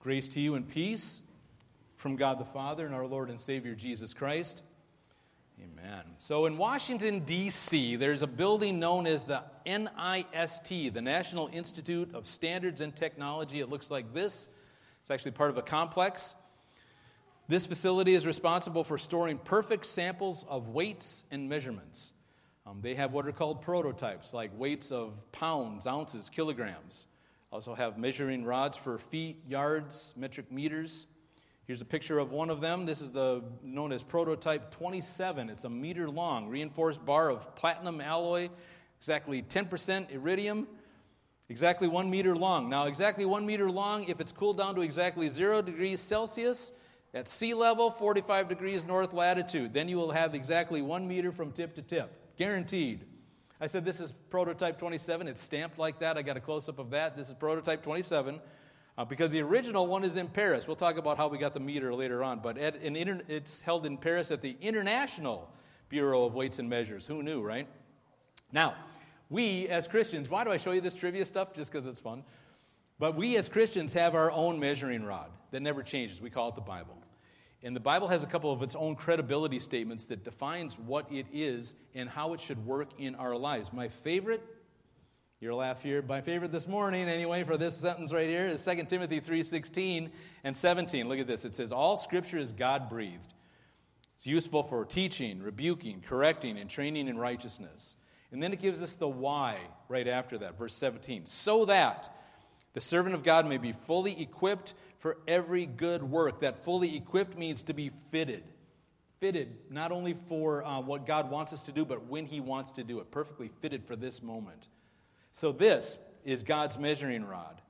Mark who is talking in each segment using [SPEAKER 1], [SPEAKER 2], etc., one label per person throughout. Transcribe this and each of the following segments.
[SPEAKER 1] Grace to you and peace from God the Father and our Lord and Savior Jesus Christ. Amen. So in Washington, D.C., there's a building known as the NIST, the National Institute of Standards and Technology. It looks like this. It's actually part of a complex. This facility is responsible for storing perfect samples of weights and measurements. Um, they have what are called prototypes, like weights of pounds, ounces, kilograms. Also have measuring rods for feet, yards, metric meters. Here's a picture of one of them. This is the known as prototype 27. It's a meter long, reinforced bar of platinum alloy, exactly 10% iridium, exactly one meter long. Now, exactly one meter long, if it's cooled down to exactly zero degrees Celsius at sea level, 45 degrees north latitude, then you will have exactly one meter from tip to tip. Guaranteed. I said, This is prototype 27. It's stamped like that. I got a close up of that. This is prototype 27 uh, because the original one is in Paris. We'll talk about how we got the meter later on. But at, inter- it's held in Paris at the International Bureau of Weights and Measures. Who knew, right? Now, we as Christians, why do I show you this trivia stuff? Just because it's fun. But we as Christians have our own measuring rod that never changes. We call it the Bible. And the Bible has a couple of its own credibility statements that defines what it is and how it should work in our lives. My favorite, your laugh here, my favorite this morning anyway for this sentence right here is 2 Timothy 3:16 and 17. Look at this. It says all scripture is God-breathed. It's useful for teaching, rebuking, correcting and training in righteousness. And then it gives us the why right after that, verse 17. So that the servant of God may be fully equipped for every good work. That fully equipped means to be fitted. Fitted not only for uh, what God wants us to do, but when He wants to do it. Perfectly fitted for this moment. So, this is God's measuring rod.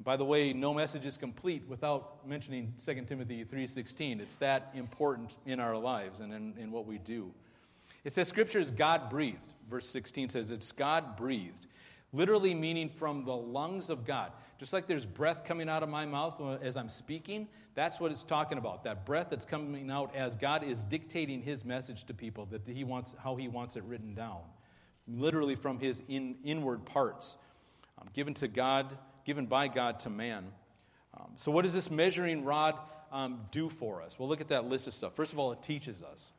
[SPEAKER 1] By the way, no message is complete without mentioning 2 Timothy 3.16. It's that important in our lives and in, in what we do. It says Scripture is God breathed. Verse 16 says it's God breathed literally meaning from the lungs of God. Just like there's breath coming out of my mouth as I'm speaking, that's what it's talking about. That breath that's coming out as God is dictating his message to people, that he wants, how he wants it written down. Literally from his in, inward parts, um, given to God, given by God to man. Um, so, what does this measuring rod um, do for us? Well, look at that list of stuff. First of all, it teaches us,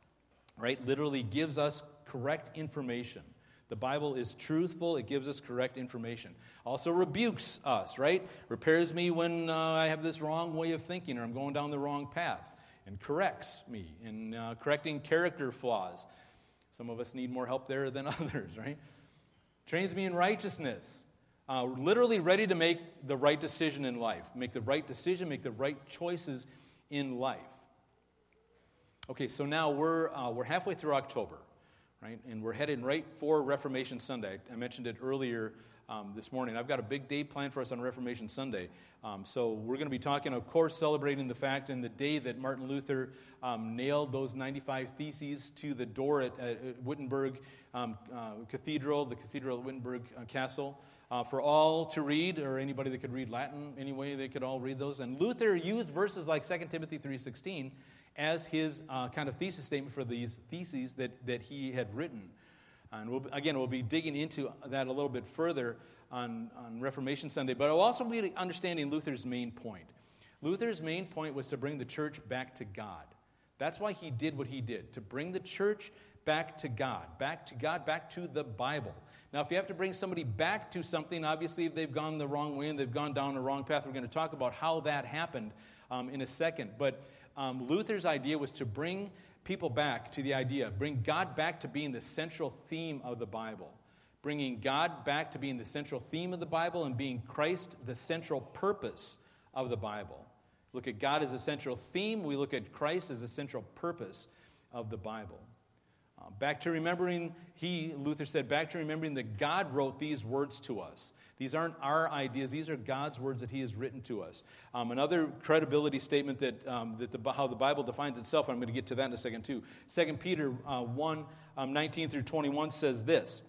[SPEAKER 1] right? Literally gives us correct information. The Bible is truthful, it gives us correct information. Also rebukes us, right? Repairs me when uh, I have this wrong way of thinking or I'm going down the wrong path, and corrects me in uh, correcting character flaws. Some of us need more help there than others, right? Trains me in righteousness. Uh, literally ready to make the right decision in life, make the right decision, make the right choices in life. Okay, so now we're, uh, we're halfway through October right? And we're headed right for Reformation Sunday. I mentioned it earlier um, this morning. I've got a big day planned for us on Reformation Sunday. Um, so we're going to be talking, of course, celebrating the fact and the day that Martin Luther um, nailed those 95 theses to the door at, at Wittenberg um, uh, Cathedral, the Cathedral at Wittenberg uh, Castle. Uh, for all to read, or anybody that could read Latin anyway, they could all read those. And Luther used verses like 2 Timothy 3.16 as his uh, kind of thesis statement for these theses that, that he had written. And we'll, again, we'll be digging into that a little bit further on, on Reformation Sunday, but I'll also be understanding Luther's main point. Luther's main point was to bring the church back to God. That's why he did what he did, to bring the church back to God, back to God, back to the Bible. Now, if you have to bring somebody back to something, obviously, if they've gone the wrong way and they've gone down the wrong path, we're going to talk about how that happened um, in a second. But um, Luther's idea was to bring people back to the idea, bring God back to being the central theme of the Bible. Bringing God back to being the central theme of the Bible and being Christ the central purpose of the Bible. Look at God as a central theme, we look at Christ as a central purpose of the Bible. Uh, back to remembering, he, Luther said, back to remembering that God wrote these words to us. These aren't our ideas, these are God's words that He has written to us. Um, another credibility statement that, um, that the, how the Bible defines itself, I'm going to get to that in a second too. 2 Peter uh, 1 um, 19 through 21 says this.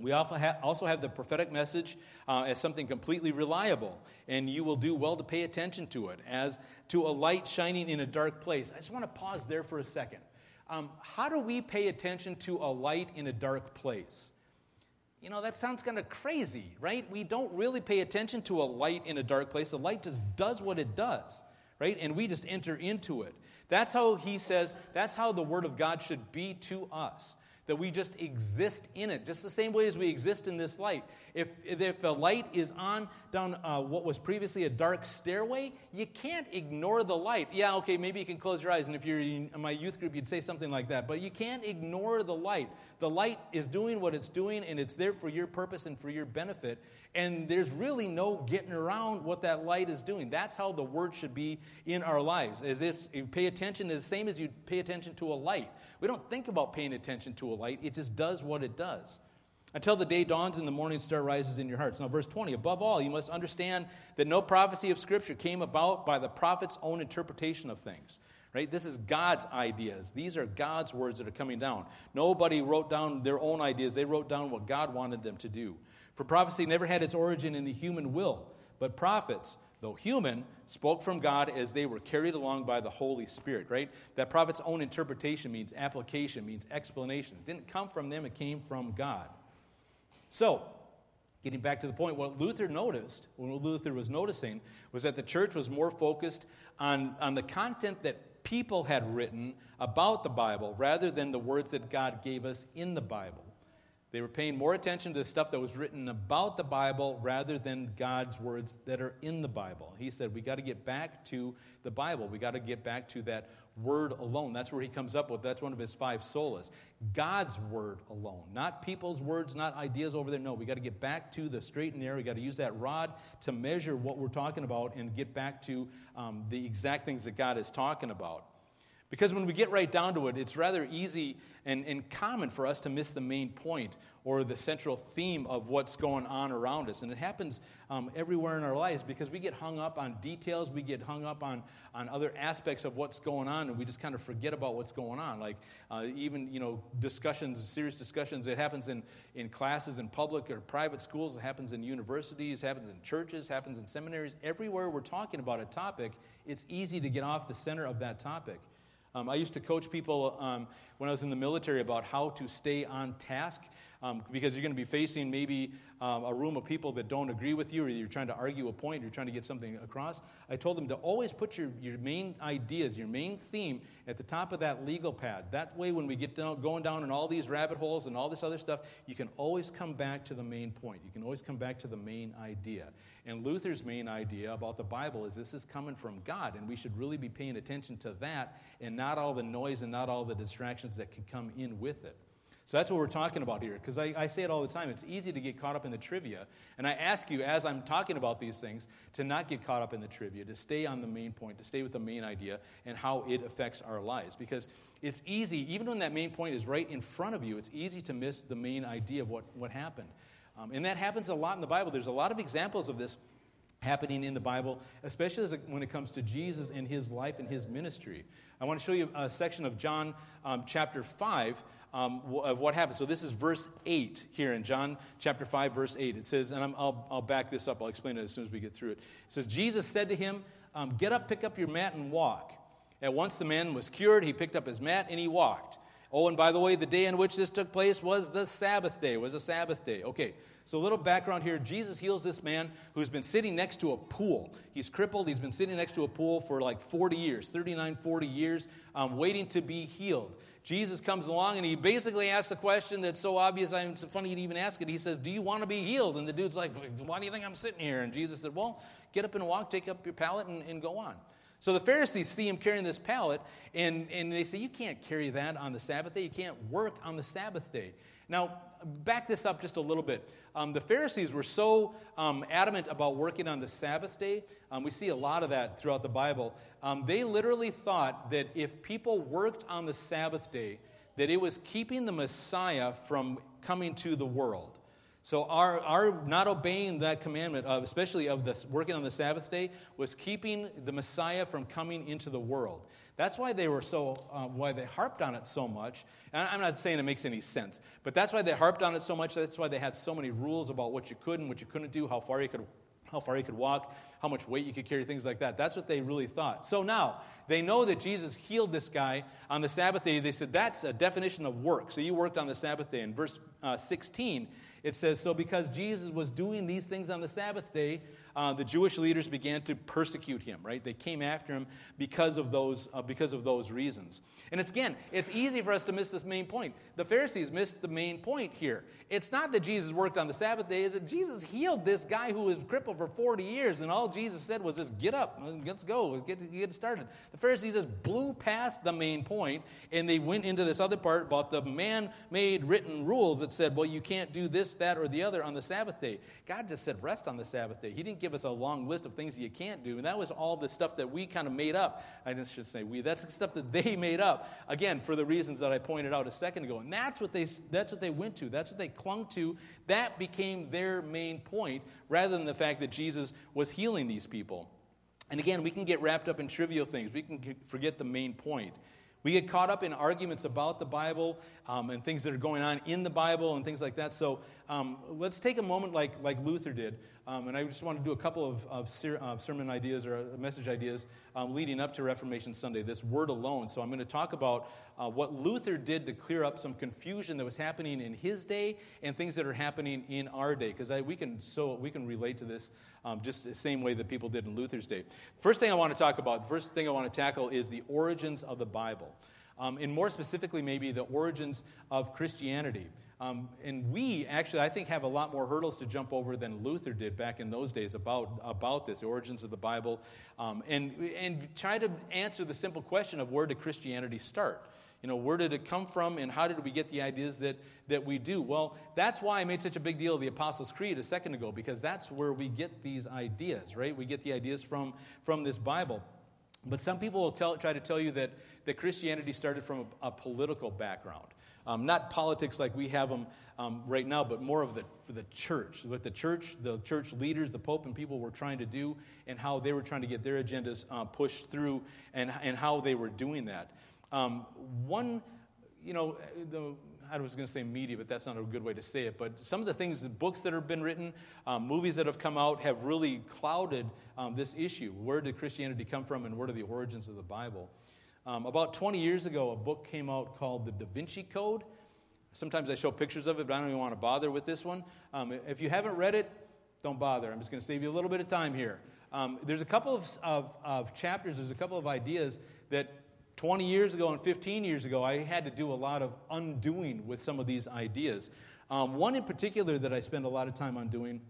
[SPEAKER 1] We also have the prophetic message uh, as something completely reliable, and you will do well to pay attention to it as to a light shining in a dark place. I just want to pause there for a second. Um, how do we pay attention to a light in a dark place? You know, that sounds kind of crazy, right? We don't really pay attention to a light in a dark place. The light just does what it does, right? And we just enter into it. That's how he says, that's how the Word of God should be to us that we just exist in it, just the same way as we exist in this light. If, if a light is on down uh, what was previously a dark stairway, you can't ignore the light. Yeah, okay, maybe you can close your eyes, and if you're in my youth group, you'd say something like that, but you can't ignore the light. The light is doing what it's doing, and it's there for your purpose and for your benefit, and there's really no getting around what that light is doing. That's how the Word should be in our lives, as if you pay attention, the same as you pay attention to a light. We don't think about paying attention to a light, it just does what it does. Until the day dawns and the morning star rises in your hearts. Now, verse 20, above all, you must understand that no prophecy of Scripture came about by the prophet's own interpretation of things. Right? This is God's ideas. These are God's words that are coming down. Nobody wrote down their own ideas, they wrote down what God wanted them to do. For prophecy never had its origin in the human will, but prophets though human, spoke from God as they were carried along by the Holy Spirit, right? That prophet's own interpretation means application, means explanation. It didn't come from them, it came from God. So, getting back to the point, what Luther noticed, what Luther was noticing, was that the church was more focused on, on the content that people had written about the Bible rather than the words that God gave us in the Bible. They were paying more attention to the stuff that was written about the Bible rather than God's words that are in the Bible. He said, We got to get back to the Bible. We got to get back to that word alone. That's where he comes up with. That's one of his five solas. God's word alone, not people's words, not ideas over there. No, we got to get back to the straight and narrow. We got to use that rod to measure what we're talking about and get back to um, the exact things that God is talking about. Because when we get right down to it, it's rather easy and, and common for us to miss the main point or the central theme of what's going on around us. And it happens um, everywhere in our lives because we get hung up on details, we get hung up on, on other aspects of what's going on, and we just kind of forget about what's going on. Like uh, even, you know, discussions, serious discussions, it happens in, in classes in public or private schools, it happens in universities, it happens in churches, happens in seminaries. Everywhere we're talking about a topic, it's easy to get off the center of that topic. Um, I used to coach people um, when I was in the military about how to stay on task um, because you're going to be facing maybe um, a room of people that don't agree with you or you're trying to argue a point, you're trying to get something across. I told them to always put your, your main ideas, your main theme at the top of that legal pad. That way, when we get down, going down in all these rabbit holes and all this other stuff, you can always come back to the main point. You can always come back to the main idea. And Luther's main idea about the Bible is this is coming from God, and we should really be paying attention to that and not all the noise and not all the distractions that can come in with it. So that's what we're talking about here, because I, I, say it all the time. It's easy to get caught up in the trivia. And I ask you, as I'm talking about these things, to not get caught up in the trivia, to stay on the main point, to stay with the main idea and how it affects our lives. Because it's easy, even when that main point is right in front of you, it's easy to miss the main idea of what, what happened. Um, and that happens a lot in the Bible. There's a lot of examples of this happening in the Bible, especially when it comes to Jesus and his life and his ministry. I want to show you a section of John um, chapter 5 um, of what happened. So this is verse 8 here in John chapter 5, verse 8. It says, and i will I'll back this up, I'll explain it as soon as we get through it. It says, Jesus said to him, um, Get up, pick up your mat, and walk. At once the man was cured. He picked up his mat and he walked. Oh, and by the way, the day in which this took place was the Sabbath day, was a Sabbath day. Okay, so a little background here. Jesus heals this man who's been sitting next to a pool. He's crippled. He's been sitting next to a pool for like 40 years, 39, 40 years, um, waiting to be healed. Jesus comes along and he basically asks the question that's so obvious, I'm, it's funny to even ask it. He says, Do you want to be healed? And the dude's like, Why do you think I'm sitting here? And Jesus said, Well, get up and walk, take up your pallet, and, and go on. So the Pharisees see him carrying this pallet, and, and they say, You can't carry that on the Sabbath day. You can't work on the Sabbath day. Now, back this up just a little bit. Um, the Pharisees were so um, adamant about working on the Sabbath day. Um, we see a lot of that throughout the Bible. Um, they literally thought that if people worked on the Sabbath day, that it was keeping the Messiah from coming to the world. So our, our not obeying that commandment, of, especially of this working on the Sabbath day, was keeping the Messiah from coming into the world. That's why they were so, uh, why they harped on it so much. And I'm not saying it makes any sense, but that's why they harped on it so much. That's why they had so many rules about what you could and what you couldn't do, how far you could, how far you could walk, how much weight you could carry, things like that. That's what they really thought. So now they know that Jesus healed this guy on the Sabbath day. They said that's a definition of work. So you worked on the Sabbath day. In verse uh, 16, It says, So because Jesus was doing these things on the Sabbath day, uh, the Jewish leaders began to persecute him, right? They came after him because of those, uh, because of those reasons. And it's again, it's easy for us to miss this main point. The Pharisees missed the main point here. It's not that Jesus worked on the Sabbath day, is that Jesus healed this guy who was crippled for 40 years, and all Jesus said was just get up, let's go, get, get started. The Pharisees just blew past the main point, and they went into this other part about the man made written rules that said, well, you can't do this, that, or the other on the Sabbath day. God just said rest on the Sabbath day. He didn't give us a long list of things that you can't do, and that was all the stuff that we kind of made up. I just should say we. That's the stuff that they made up, again, for the reasons that I pointed out a second ago. And that's what they, that's what they went to. That's what they clung to. That became their main point, rather than the fact that Jesus was healing these people. And again, we can get wrapped up in trivial things. We can forget the main point. We get caught up in arguments about the Bible um, and things that are going on in the Bible and things like that. So um, let's take a moment like, like Luther did. Um, and I just want to do a couple of, of ser- uh, sermon ideas or uh, message ideas um, leading up to Reformation Sunday, this word alone. So I'm going to talk about uh, what Luther did to clear up some confusion that was happening in his day and things that are happening in our day. Because we, can so, we can relate to this um, just the same way that people did in Luther's day. First thing I want to talk about, first thing I want to tackle is the origins of the Bible. Um, and more specifically, maybe the origins of Christianity. Um, and we actually, I think, have a lot more hurdles to jump over than Luther did back in those days about, about this, the origins of the Bible, um, and, and try to answer the simple question of where did Christianity start? You know, where did it come from and how did we get the ideas that, that we do? Well, that's why I made such a big deal of the Apostles' Creed a second ago, because that's where we get these ideas, right? We get the ideas from, from this Bible. But some people will tell, try to tell you that, that Christianity started from a, a political background. Um, not politics like we have them um, right now, but more of the, for the church, what the church, the church leaders, the Pope, and people were trying to do, and how they were trying to get their agendas uh, pushed through, and, and how they were doing that. Um, one, you know, the, I was going to say media, but that's not a good way to say it. But some of the things, the books that have been written, um, movies that have come out, have really clouded um, this issue. Where did Christianity come from, and what are the origins of the Bible? Um, about 20 years ago, a book came out called The Da Vinci Code. Sometimes I show pictures of it, but I don't even want to bother with this one. Um, if you haven't read it, don't bother. I'm just going to save you a little bit of time here. Um, there's a couple of, of, of chapters, there's a couple of ideas that 20 years ago and 15 years ago, I had to do a lot of undoing with some of these ideas. Um, one in particular that I spend a lot of time on doing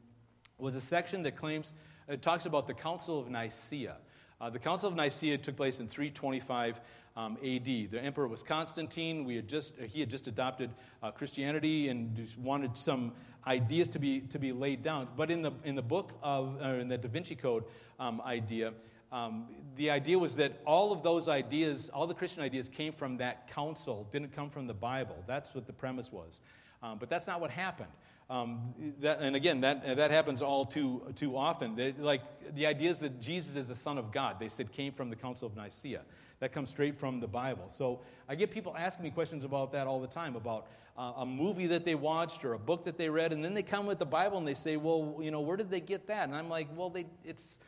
[SPEAKER 1] was a section that claims, it talks about the Council of Nicaea. Uh, the Council of Nicaea took place in 325 um, AD. The emperor was Constantine. We had just, he had just adopted uh, Christianity and wanted some ideas to be, to be laid down. But in the, in the book of, in the Da Vinci Code um, idea, um, the idea was that all of those ideas, all the Christian ideas came from that council, didn't come from the Bible. That's what the premise was. Um, but that's not what happened. Um, that, and again, that, that happens all too, too often. They, like the ideas that Jesus is the Son of God, they said came from the Council of Nicaea. That comes straight from the Bible. So I get people asking me questions about that all the time about uh, a movie that they watched or a book that they read, and then they come with the Bible and they say, well, you know, where did they get that? And I'm like, well, they, it's,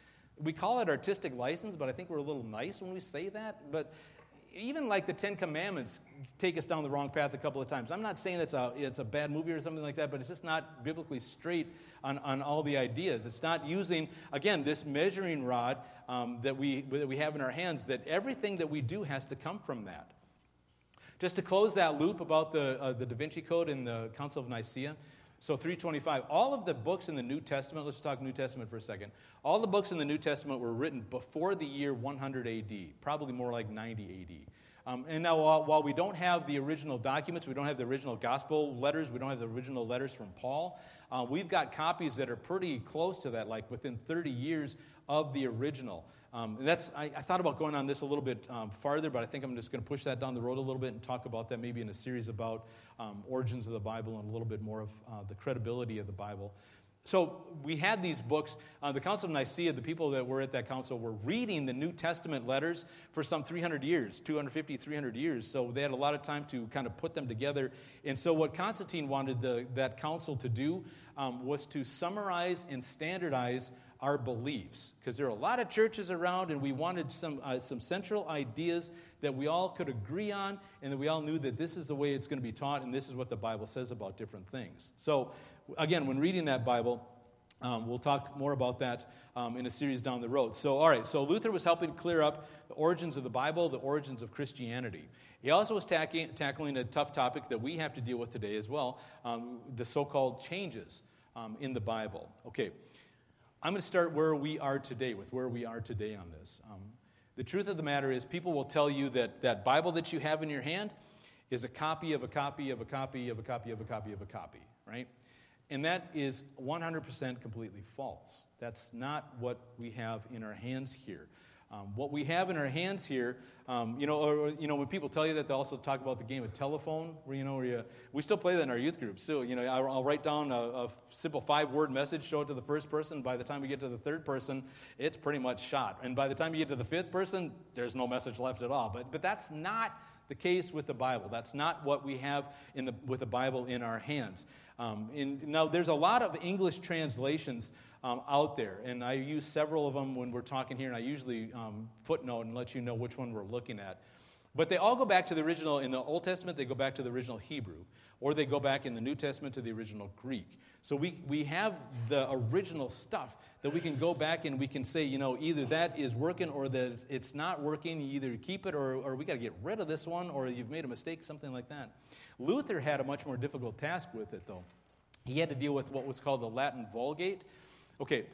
[SPEAKER 1] we call it artistic license, but I think we're a little nice when we say that. But even like the Ten Commandments take us down the wrong path a couple of times. I'm not saying it's a, it's a bad movie or something like that, but it's just not biblically straight on, on all the ideas. It's not using, again, this measuring rod um, that, we, that we have in our hands, that everything that we do has to come from that. Just to close that loop about the, uh, the Da Vinci Code and the Council of Nicaea, so 325, all of the books in the New Testament, let's talk New Testament for a second. All the books in the New Testament were written before the year 100 AD, probably more like 90 AD. Um, and now, while, we don't have the original documents, we don't have the original gospel letters, we don't have the original letters from Paul, uh, we've got copies that are pretty close to that, like within 30 years of the original. Um, and that's, I, I, thought about going on this a little bit um, farther, but I think I'm just going to push that down the road a little bit and talk about that maybe in a series about um, origins of the Bible and a little bit more of uh, the credibility of the Bible. So we had these books. Uh, the Council of Nicaea, the people that were at that council were reading the New Testament letters for some 300 years, 250, 300 years. So they had a lot of time to kind of put them together. And so what Constantine wanted the, that council to do um, was to summarize and standardize our beliefs because there are a lot of churches around and we wanted some, uh, some central ideas that we all could agree on and that we all knew that this is the way it's going to be taught and this is what the bible says about different things so again, when reading that Bible, um, we'll talk more about that um, in a series down the road. So, all right, so Luther was helping clear up the origins of the Bible, the origins of Christianity. He also was tackling, tackling a tough topic that we have to deal with today as well um, the so called changes um, in the Bible. Okay, I'm going to start where we are today, with where we are today on this. Um, the truth of the matter is, people will tell you that that Bible that you have in your hand is a copy of a copy of a copy of a copy of a copy of a copy, right? And that is 100% completely false. That's not what we have in our hands here. Um, what we have in our hands here, um, you know, or, you know, when people tell you that, they also talk about the game of telephone, where you know, where you, we still play that in our youth group. Still, you know, I'll, I'll write down a, a simple five-word message, show it to the first person. By the time we get to the third person, it's pretty much shot. And by the time you get to the fifth person, there's no message left at all. But, but that's not the case with the Bible. That's not what we have in the, with the Bible in our hands. Um, in, now, there's a lot of English translations um, out there, and I use several of them when we're talking here, and I usually um, footnote and let you know which one we're looking at. But they all go back to the original, in the Old Testament, they go back to the original Hebrew, or they go back in the New Testament to the original Greek. So we, we have the original stuff that we can go back and we can say, you know, either that is working or that it's not working. You either keep it or, or we got to get rid of this one or you've made a mistake, something like that. Luther had a much more difficult task with it, though. He had to deal with what was called the Latin Vulgate. Okay,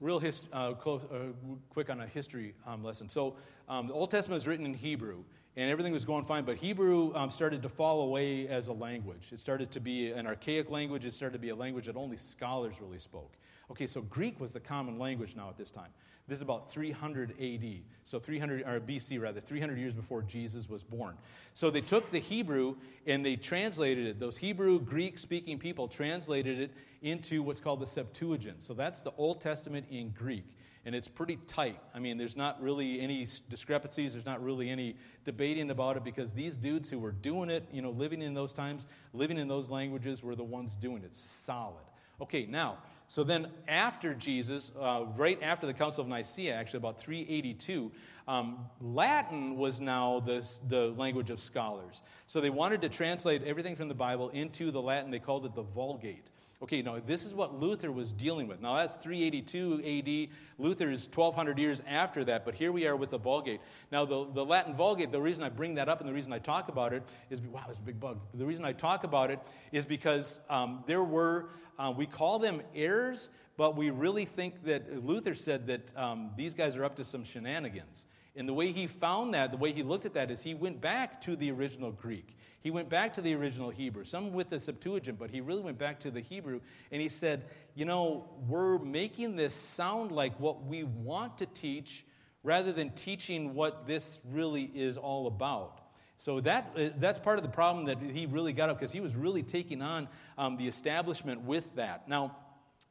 [SPEAKER 1] real hist- uh, close, uh, quick on a history um, lesson. So um, the Old Testament is written in Hebrew, and everything was going fine, but Hebrew um, started to fall away as a language. It started to be an archaic language, it started to be a language that only scholars really spoke. Okay, so Greek was the common language now at this time. This is about 300 AD, so 300 or BC rather, 300 years before Jesus was born. So they took the Hebrew and they translated it. Those Hebrew Greek speaking people translated it into what's called the Septuagint. So that's the Old Testament in Greek. And it's pretty tight. I mean, there's not really any discrepancies. There's not really any debating about it because these dudes who were doing it, you know, living in those times, living in those languages, were the ones doing it. Solid. Okay, now, so then, after Jesus, uh, right after the Council of Nicaea, actually about 382, um, Latin was now the, the language of scholars. So they wanted to translate everything from the Bible into the Latin. They called it the Vulgate. Okay, now this is what Luther was dealing with. Now that's 382 AD. Luther is 1200 years after that, but here we are with the Vulgate. Now, the, the Latin Vulgate, the reason I bring that up and the reason I talk about it is wow, it's a big bug. The reason I talk about it is because um, there were uh, we call them errors, but we really think that Luther said that um, these guys are up to some shenanigans. And the way he found that, the way he looked at that, is he went back to the original Greek. He went back to the original Hebrew, some with the Septuagint, but he really went back to the Hebrew. And he said, You know, we're making this sound like what we want to teach rather than teaching what this really is all about. So that, uh, that's part of the problem that he really got up because he was really taking on um, the establishment with that. Now,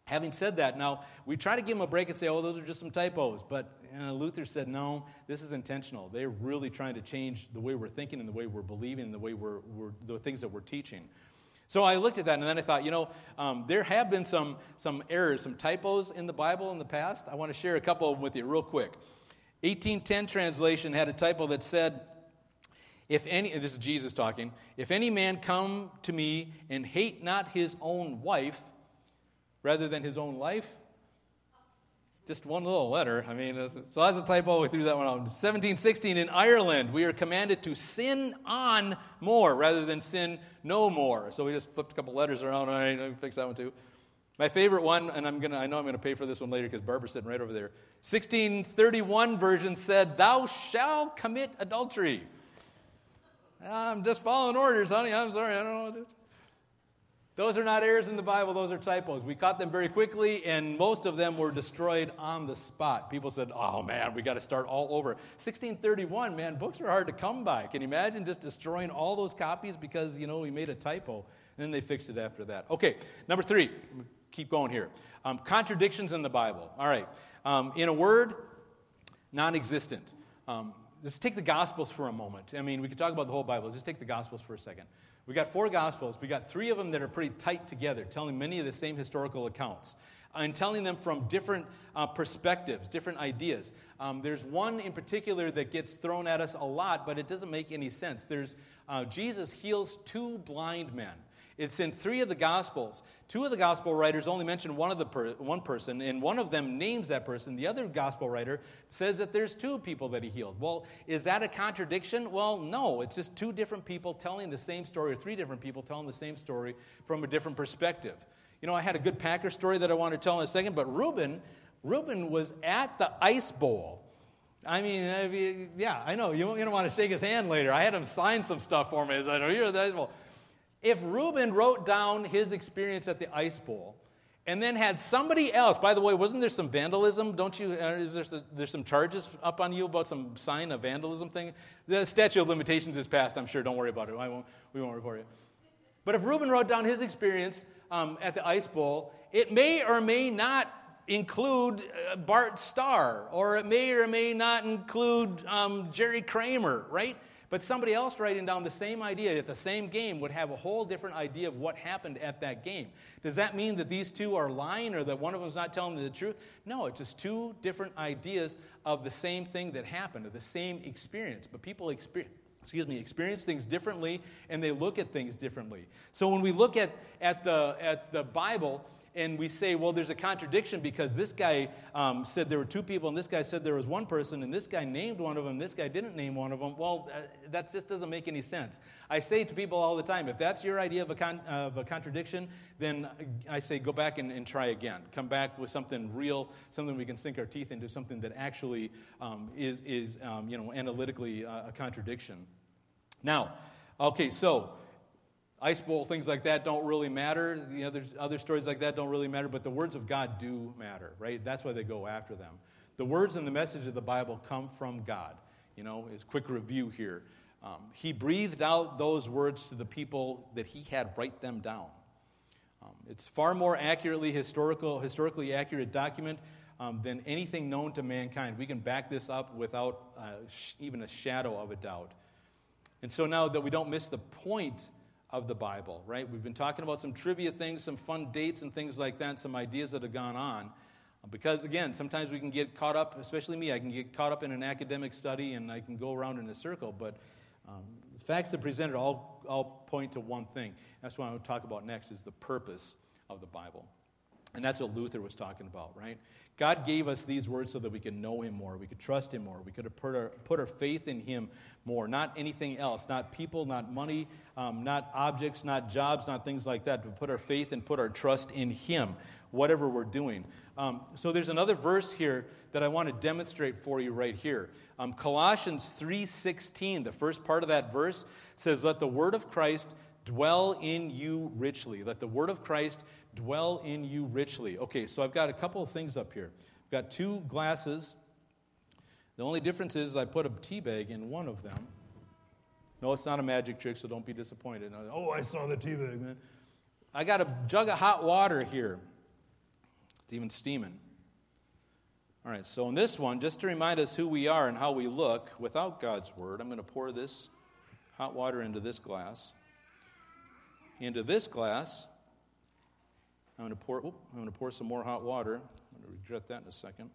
[SPEAKER 1] having said that, now we try to give him a break and say, oh, those are just some typos. But uh, Luther said, no, this is intentional. They're really trying to change the way we're thinking and the way we're believing and the way we're, we're the things that we're teaching. So I looked at that and then I thought, you know, um, there have been some, some errors, some typos in the Bible in the past. I want to share a couple of them with you real quick. 1810 translation had a typo that said, if any, this is Jesus talking, if any man come to me and hate not his own wife rather than his own life, just one little letter. I mean, so that's a typo. We threw that one out. 1716 in Ireland, we are commanded to sin on more rather than sin no more. So we just flipped a couple letters around. All right, let me fix that one too. My favorite one, and I'm gonna, I know I'm going to pay for this one later because Barbara's sitting right over there. 1631 version said, Thou shalt commit adultery. I'm just following orders, honey. I'm sorry. I don't know what to do. Those are not errors in the Bible, those are typos. We caught them very quickly, and most of them were destroyed on the spot. People said, oh man, we got to start all over. 1631, man, books are hard to come by. Can you imagine just destroying all those copies because, you know, we made a typo? And then they fixed it after that. Okay, number three, keep going here. Um, contradictions in the Bible. All right, um, in a word, non existent. Um, Let's take the Gospels for a moment. I mean, we could talk about the whole Bible. Just take the Gospels for a second. We got four Gospels. We got three of them that are pretty tight together, telling many of the same historical accounts and telling them from different uh, perspectives, different ideas. Um, there's one in particular that gets thrown at us a lot, but it doesn't make any sense. There's uh, Jesus heals two blind men. It's in three of the Gospels. Two of the Gospel writers only mention one, of the per- one person, and one of them names that person. The other Gospel writer says that there's two people that he healed. Well, is that a contradiction? Well, no. It's just two different people telling the same story, or three different people telling the same story from a different perspective. You know, I had a good Packer story that I want to tell in a second, but Reuben, Reuben was at the Ice Bowl. I mean, yeah, I know. You don't want to shake his hand later. I had him sign some stuff for me. I know you're the Ice Bowl. If Reuben wrote down his experience at the Ice Bowl and then had somebody else, by the way, wasn't there some vandalism? Don't you, uh, is there some, there's some charges up on you about some sign of vandalism thing? The statute of limitations is passed, I'm sure. Don't worry about it. Won't, we won't report you. But if Reuben wrote down his experience um, at the Ice Bowl, it may or may not include uh, Bart Starr, or it may or may not include um, Jerry Kramer, right? But somebody else writing down the same idea at the same game would have a whole different idea of what happened at that game. Does that mean that these two are lying or that one of them is not telling the truth? No, it's just two different ideas of the same thing that happened, of the same experience. But people experience excuse me, experience things differently and they look at things differently. So when we look at, at, the, at the Bible, and we say, well, there's a contradiction because this guy um, said there were two people, and this guy said there was one person, and this guy named one of them, this guy didn't name one of them. Well, uh, that just doesn't make any sense. I say to people all the time, if that's your idea of a, con- of a contradiction, then I say go back and, and, try again. Come back with something real, something we can sink our teeth into, something that actually um, is, is um, you know, analytically uh, a contradiction. Now, okay, so ice bowl, things like that don't really matter. You know, there's other stories like that don't really matter, but the words of God do matter, right? That's why they go after them. The words and the message of the Bible come from God. You know, is quick review here. Um, he breathed out those words to the people that he had write them down. Um, it's far more accurately historical, historically accurate document um, than anything known to mankind. We can back this up without uh, sh- even a shadow of a doubt. And so now that we don't miss the point of the Bible, right? We've been talking about some trivia things, some fun dates and things like that, some ideas that have gone on. Because again, sometimes we can get caught up, especially me, I can get caught up in an academic study and I can go around in a circle. But um, the facts that presented all, all point to one thing. That's what I want to talk about next is the purpose of the Bible. And that's what Luther was talking about, right? God gave us these words so that we could know Him more, we could trust Him more, we could put our, put our faith in Him more, not anything else, not people, not money, um, not objects, not jobs, not things like that, but put our faith and put our trust in Him, whatever we're doing. Um, so there's another verse here that I want to demonstrate for you right here. Um, Colossians 3:16, the first part of that verse says, "Let the word of Christ dwell in you richly. Let the word of Christ dwell in you richly. Okay, so I've got a couple of things up here. I've got two glasses. The only difference is I put a tea bag in one of them. No, it's not a magic trick, so don't be disappointed. Oh, I saw the tea bag, man. I got a jug of hot water here. It's even steaming. All right, so in this one, just to remind us who we are and how we look without God's word, I'm going to pour this hot water into this glass. Into this glass, I'm going to pour, I'm going to pour some more hot water. I'm going to regret that in a second.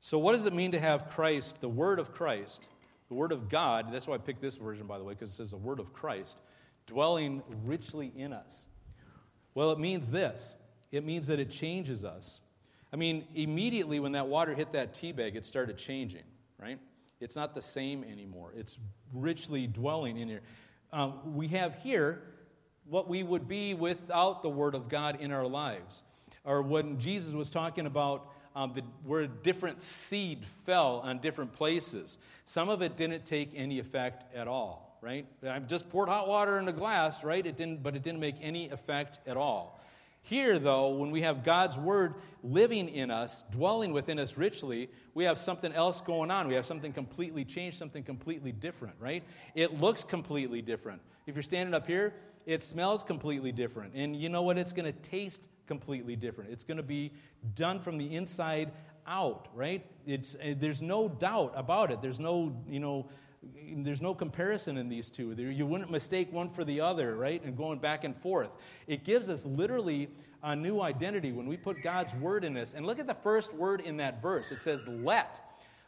[SPEAKER 1] So, what does it mean to have Christ, the Word of Christ, the Word of God? That's why I picked this version, by the way, because it says the Word of Christ, dwelling richly in us. Well, it means this it means that it changes us. I mean, immediately when that water hit that tea bag, it started changing, right? It's not the same anymore. It's richly dwelling in here um, we have here what we would be without the Word of God in our lives. Or when Jesus was talking about um, the, where different seed fell on different places, some of it didn't take any effect at all, right? I just poured hot water in a glass, right? It didn't, but it didn't make any effect at all. Here, though, when we have God's Word living in us, dwelling within us richly, we have something else going on. We have something completely changed, something completely different, right? It looks completely different. If you're standing up here, it smells completely different. And you know what? It's going to taste completely different. It's going to be done from the inside out, right? It's, eh, there's no doubt about it. There's no, you know, there's no comparison in these two. You wouldn't mistake one for the other, right? And going back and forth. It gives us literally a new identity when we put God's word in this. And look at the first word in that verse. It says, let.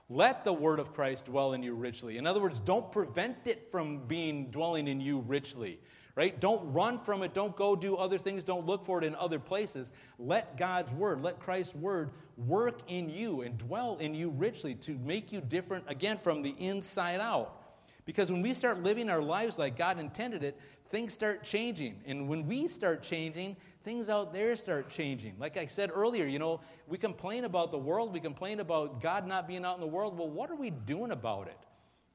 [SPEAKER 1] let the word of Christ dwell in you richly. In other words, don't prevent it from being dwelling in you richly. Right? Don't run from it. Don't go do other things. Don't look for it in other places. Let God's word, let Christ's word work in you and dwell in you richly to make you different again from the inside out. Because when we start living our lives like God intended it, things start changing. And when we start changing, things out there start changing. Like I said earlier, you know, we complain about the world, we complain about God not being out in the world. Well, what are we doing about it?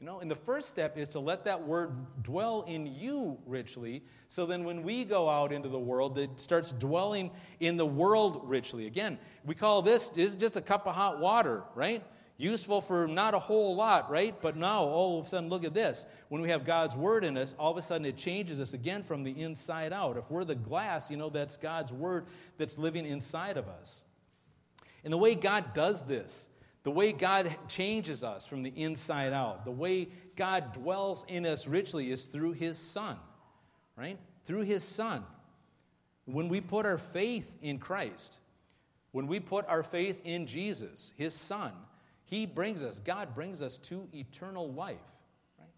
[SPEAKER 1] Know, and the first step is to let that word dwell in you richly. So then when we go out into the world, it starts dwelling in the world richly. Again, we call this, this is just a cup of hot water, right? Useful for not a whole lot, right? But now, all of a sudden, look at this. When we have God's word in us, all of a sudden it changes us again from the inside out. If we're the glass, you know, that's God's word that's living inside of us. And the way God does this, the way God changes us from the inside out, the way God dwells in us richly is through His Son, right? Through His Son. When we put our faith in Christ, when we put our faith in Jesus, His Son, he brings us, God brings us to eternal life, right?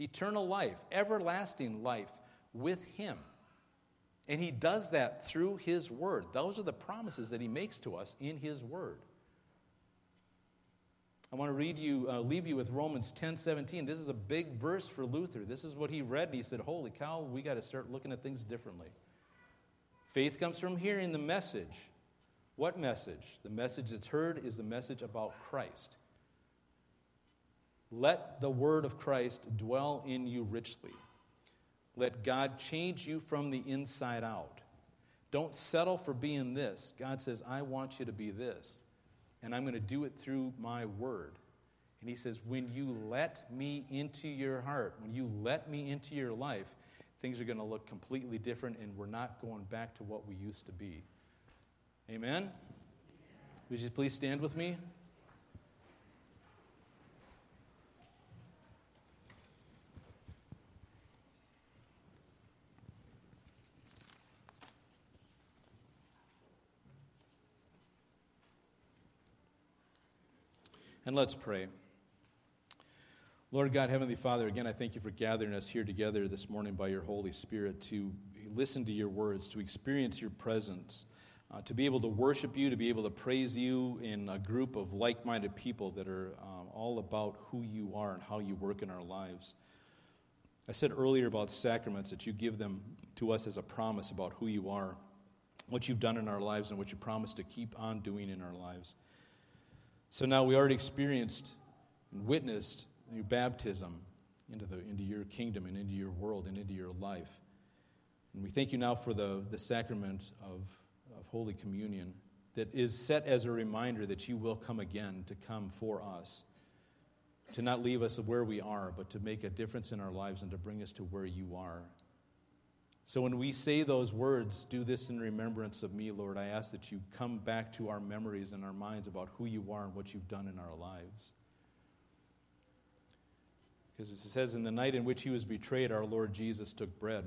[SPEAKER 1] Eternal life, everlasting life with Him. And He does that through His Word. Those are the promises that He makes to us in His Word. I want to read you, uh, leave you with Romans 10 17. This is a big verse for Luther. This is what he read, and he said, Holy cow, we got to start looking at things differently. Faith comes from hearing the message. What message? The message that's heard is the message about Christ. Let the word of Christ dwell in you richly. Let God change you from the inside out. Don't settle for being this. God says, I want you to be this, and I'm going to do it through my word. And He says, when you let me into your heart, when you let me into your life, things are going to look completely different, and we're not going back to what we used to be. Amen? Would you please stand with me? And let's pray. Lord God, Heavenly Father, again, I thank you for gathering us here together this morning by your Holy Spirit to listen to your words, to experience your presence uh, to be able to worship you, to be able to praise you in a group of like minded people that are um, all about who you are and how you work in our lives. I said earlier about sacraments that you give them to us as a promise about who you are, what you've done in our lives, and what you promise to keep on doing in our lives. So now we already experienced and witnessed your baptism into, the, into your kingdom and into your world and into your life. And we thank you now for the, the sacrament of of Holy Communion that is set as a reminder that you will come again to come for us, to not leave us where we are, but to make a difference in our lives and to bring us to where you are. So when we say those words, do this in remembrance of me, Lord, I ask that you come back to our memories and our minds about who you are and what you've done in our lives. Because it says, In the night in which he was betrayed, our Lord Jesus took bread.